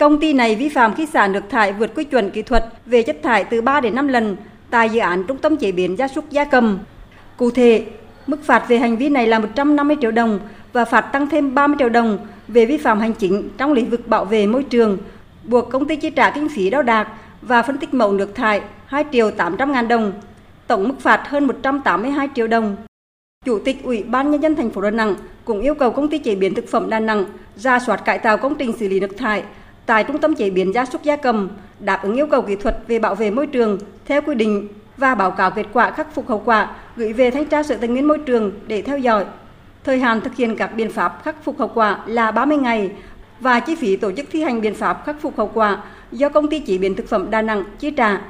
Công ty này vi phạm khi xả nước thải vượt quy chuẩn kỹ thuật về chất thải từ 3 đến 5 lần tại dự án trung tâm chế biến gia súc gia cầm. Cụ thể, mức phạt về hành vi này là 150 triệu đồng và phạt tăng thêm 30 triệu đồng về vi phạm hành chính trong lĩnh vực bảo vệ môi trường, buộc công ty chi trả kinh phí đo đạc và phân tích mẫu nước thải 2 triệu 800 ngàn đồng, tổng mức phạt hơn 182 triệu đồng. Chủ tịch Ủy ban nhân dân thành phố Đà Nẵng cũng yêu cầu công ty chế biến thực phẩm Đà Nẵng ra soát cải tạo công trình xử lý nước thải tại trung tâm chế biến gia súc gia cầm đáp ứng yêu cầu kỹ thuật về bảo vệ môi trường theo quy định và báo cáo kết quả khắc phục hậu quả, gửi về thanh tra sở tài nguyên môi trường để theo dõi. Thời hạn thực hiện các biện pháp khắc phục hậu quả là 30 ngày và chi phí tổ chức thi hành biện pháp khắc phục hậu quả do công ty chế biến thực phẩm Đà Nẵng chi trả